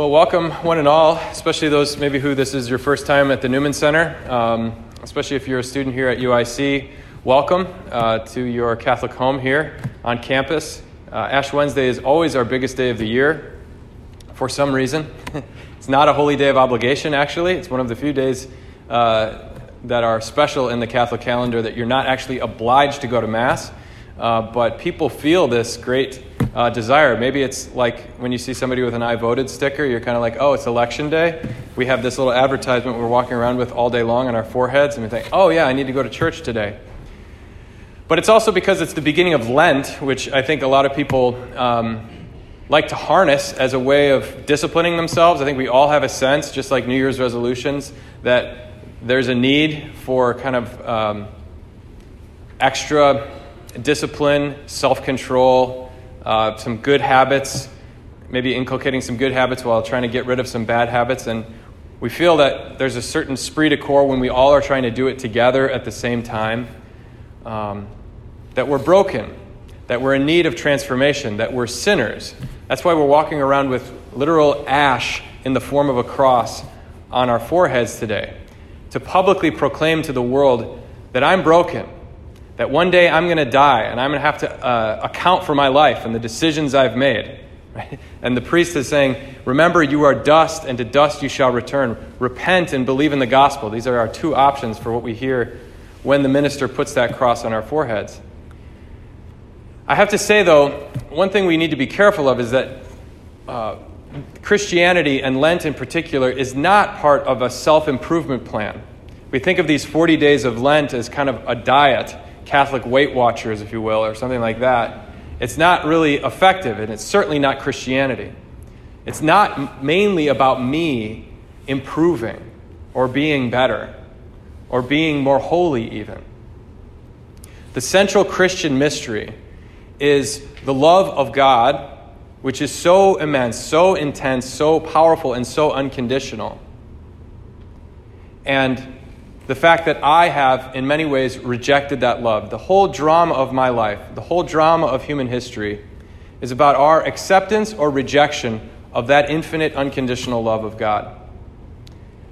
Well, welcome one and all, especially those maybe who this is your first time at the Newman Center, um, especially if you're a student here at UIC. Welcome uh, to your Catholic home here on campus. Uh, Ash Wednesday is always our biggest day of the year for some reason. it's not a holy day of obligation, actually. It's one of the few days uh, that are special in the Catholic calendar that you're not actually obliged to go to Mass. Uh, but people feel this great uh, desire. Maybe it's like when you see somebody with an I voted sticker, you're kind of like, oh, it's election day. We have this little advertisement we're walking around with all day long on our foreheads, and we think, oh, yeah, I need to go to church today. But it's also because it's the beginning of Lent, which I think a lot of people um, like to harness as a way of disciplining themselves. I think we all have a sense, just like New Year's resolutions, that there's a need for kind of um, extra discipline, self control, uh, some good habits, maybe inculcating some good habits while trying to get rid of some bad habits. And we feel that there's a certain esprit de corps when we all are trying to do it together at the same time, um, that we're broken, that we're in need of transformation, that we're sinners. That's why we're walking around with literal ash in the form of a cross on our foreheads today, to publicly proclaim to the world that I'm broken that one day I'm going to die and I'm going to have to uh, account for my life and the decisions I've made. Right? And the priest is saying, Remember, you are dust, and to dust you shall return. Repent and believe in the gospel. These are our two options for what we hear when the minister puts that cross on our foreheads. I have to say, though, one thing we need to be careful of is that uh, Christianity and Lent in particular is not part of a self improvement plan. We think of these 40 days of Lent as kind of a diet Catholic Weight Watchers, if you will, or something like that, it's not really effective, and it's certainly not Christianity. It's not mainly about me improving or being better or being more holy, even. The central Christian mystery is the love of God, which is so immense, so intense, so powerful, and so unconditional. And the fact that I have, in many ways, rejected that love. The whole drama of my life, the whole drama of human history, is about our acceptance or rejection of that infinite, unconditional love of God.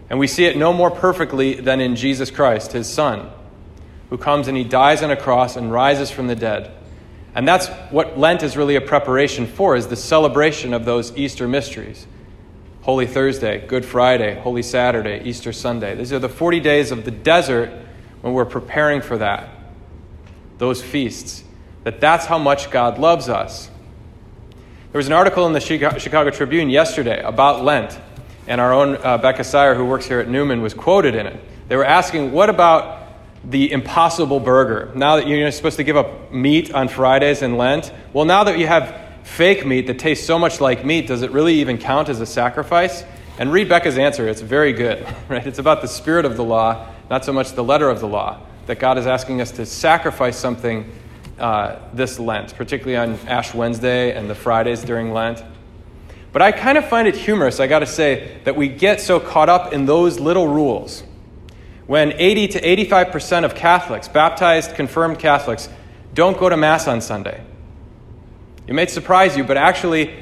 And we see it no more perfectly than in Jesus Christ, his Son, who comes and he dies on a cross and rises from the dead. And that's what Lent is really a preparation for, is the celebration of those Easter mysteries. Holy Thursday, Good Friday, Holy Saturday, Easter Sunday. These are the 40 days of the desert when we're preparing for that, those feasts. That that's how much God loves us. There was an article in the Chicago Tribune yesterday about Lent, and our own uh, Becca Sire, who works here at Newman, was quoted in it. They were asking, what about the impossible burger? Now that you're supposed to give up meat on Fridays in Lent, well, now that you have fake meat that tastes so much like meat, does it really even count as a sacrifice? And read Becca's answer. It's very good. Right? It's about the spirit of the law, not so much the letter of the law. That God is asking us to sacrifice something uh, this Lent, particularly on Ash Wednesday and the Fridays during Lent. But I kind of find it humorous, I got to say, that we get so caught up in those little rules. When 80 to 85% of Catholics, baptized, confirmed Catholics, don't go to Mass on Sunday. It may surprise you, but actually,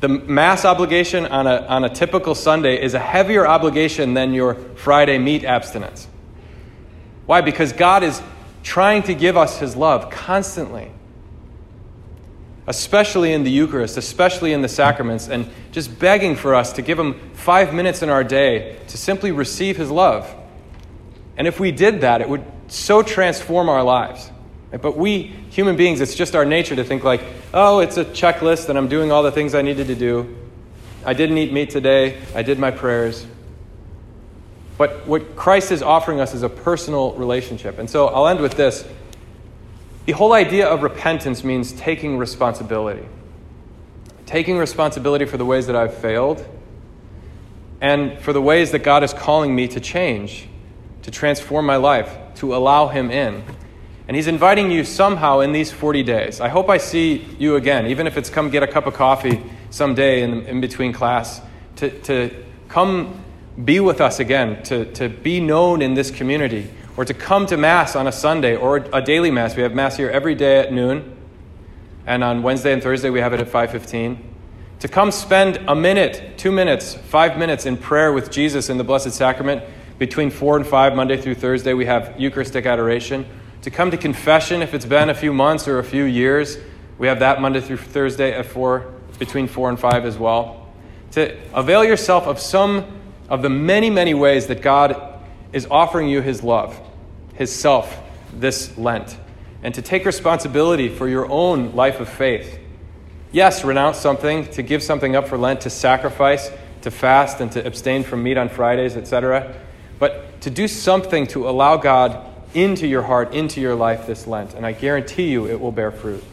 the Mass obligation on a, on a typical Sunday is a heavier obligation than your Friday meat abstinence. Why? Because God is trying to give us His love constantly, especially in the Eucharist, especially in the sacraments, and just begging for us to give Him five minutes in our day to simply receive His love. And if we did that, it would so transform our lives. But we, human beings, it's just our nature to think like, oh, it's a checklist and I'm doing all the things I needed to do. I didn't eat meat today. I did my prayers. But what Christ is offering us is a personal relationship. And so I'll end with this. The whole idea of repentance means taking responsibility. Taking responsibility for the ways that I've failed and for the ways that God is calling me to change, to transform my life, to allow Him in. And he's inviting you somehow in these 40 days. I hope I see you again, even if it's come get a cup of coffee someday in, in between class, to, to come be with us again, to, to be known in this community, or to come to Mass on a Sunday or a daily Mass. We have Mass here every day at noon, and on Wednesday and Thursday we have it at 5.15. to come spend a minute, two minutes, five minutes in prayer with Jesus in the Blessed Sacrament between 4 and 5, Monday through Thursday. We have Eucharistic adoration. To come to confession if it's been a few months or a few years. We have that Monday through Thursday at 4, between 4 and 5 as well. To avail yourself of some of the many, many ways that God is offering you His love, His self, this Lent. And to take responsibility for your own life of faith Yes, renounce something, to give something up for Lent, to sacrifice, to fast, and to abstain from meat on Fridays, etc. But to do something to allow God into your heart, into your life this Lent. And I guarantee you it will bear fruit.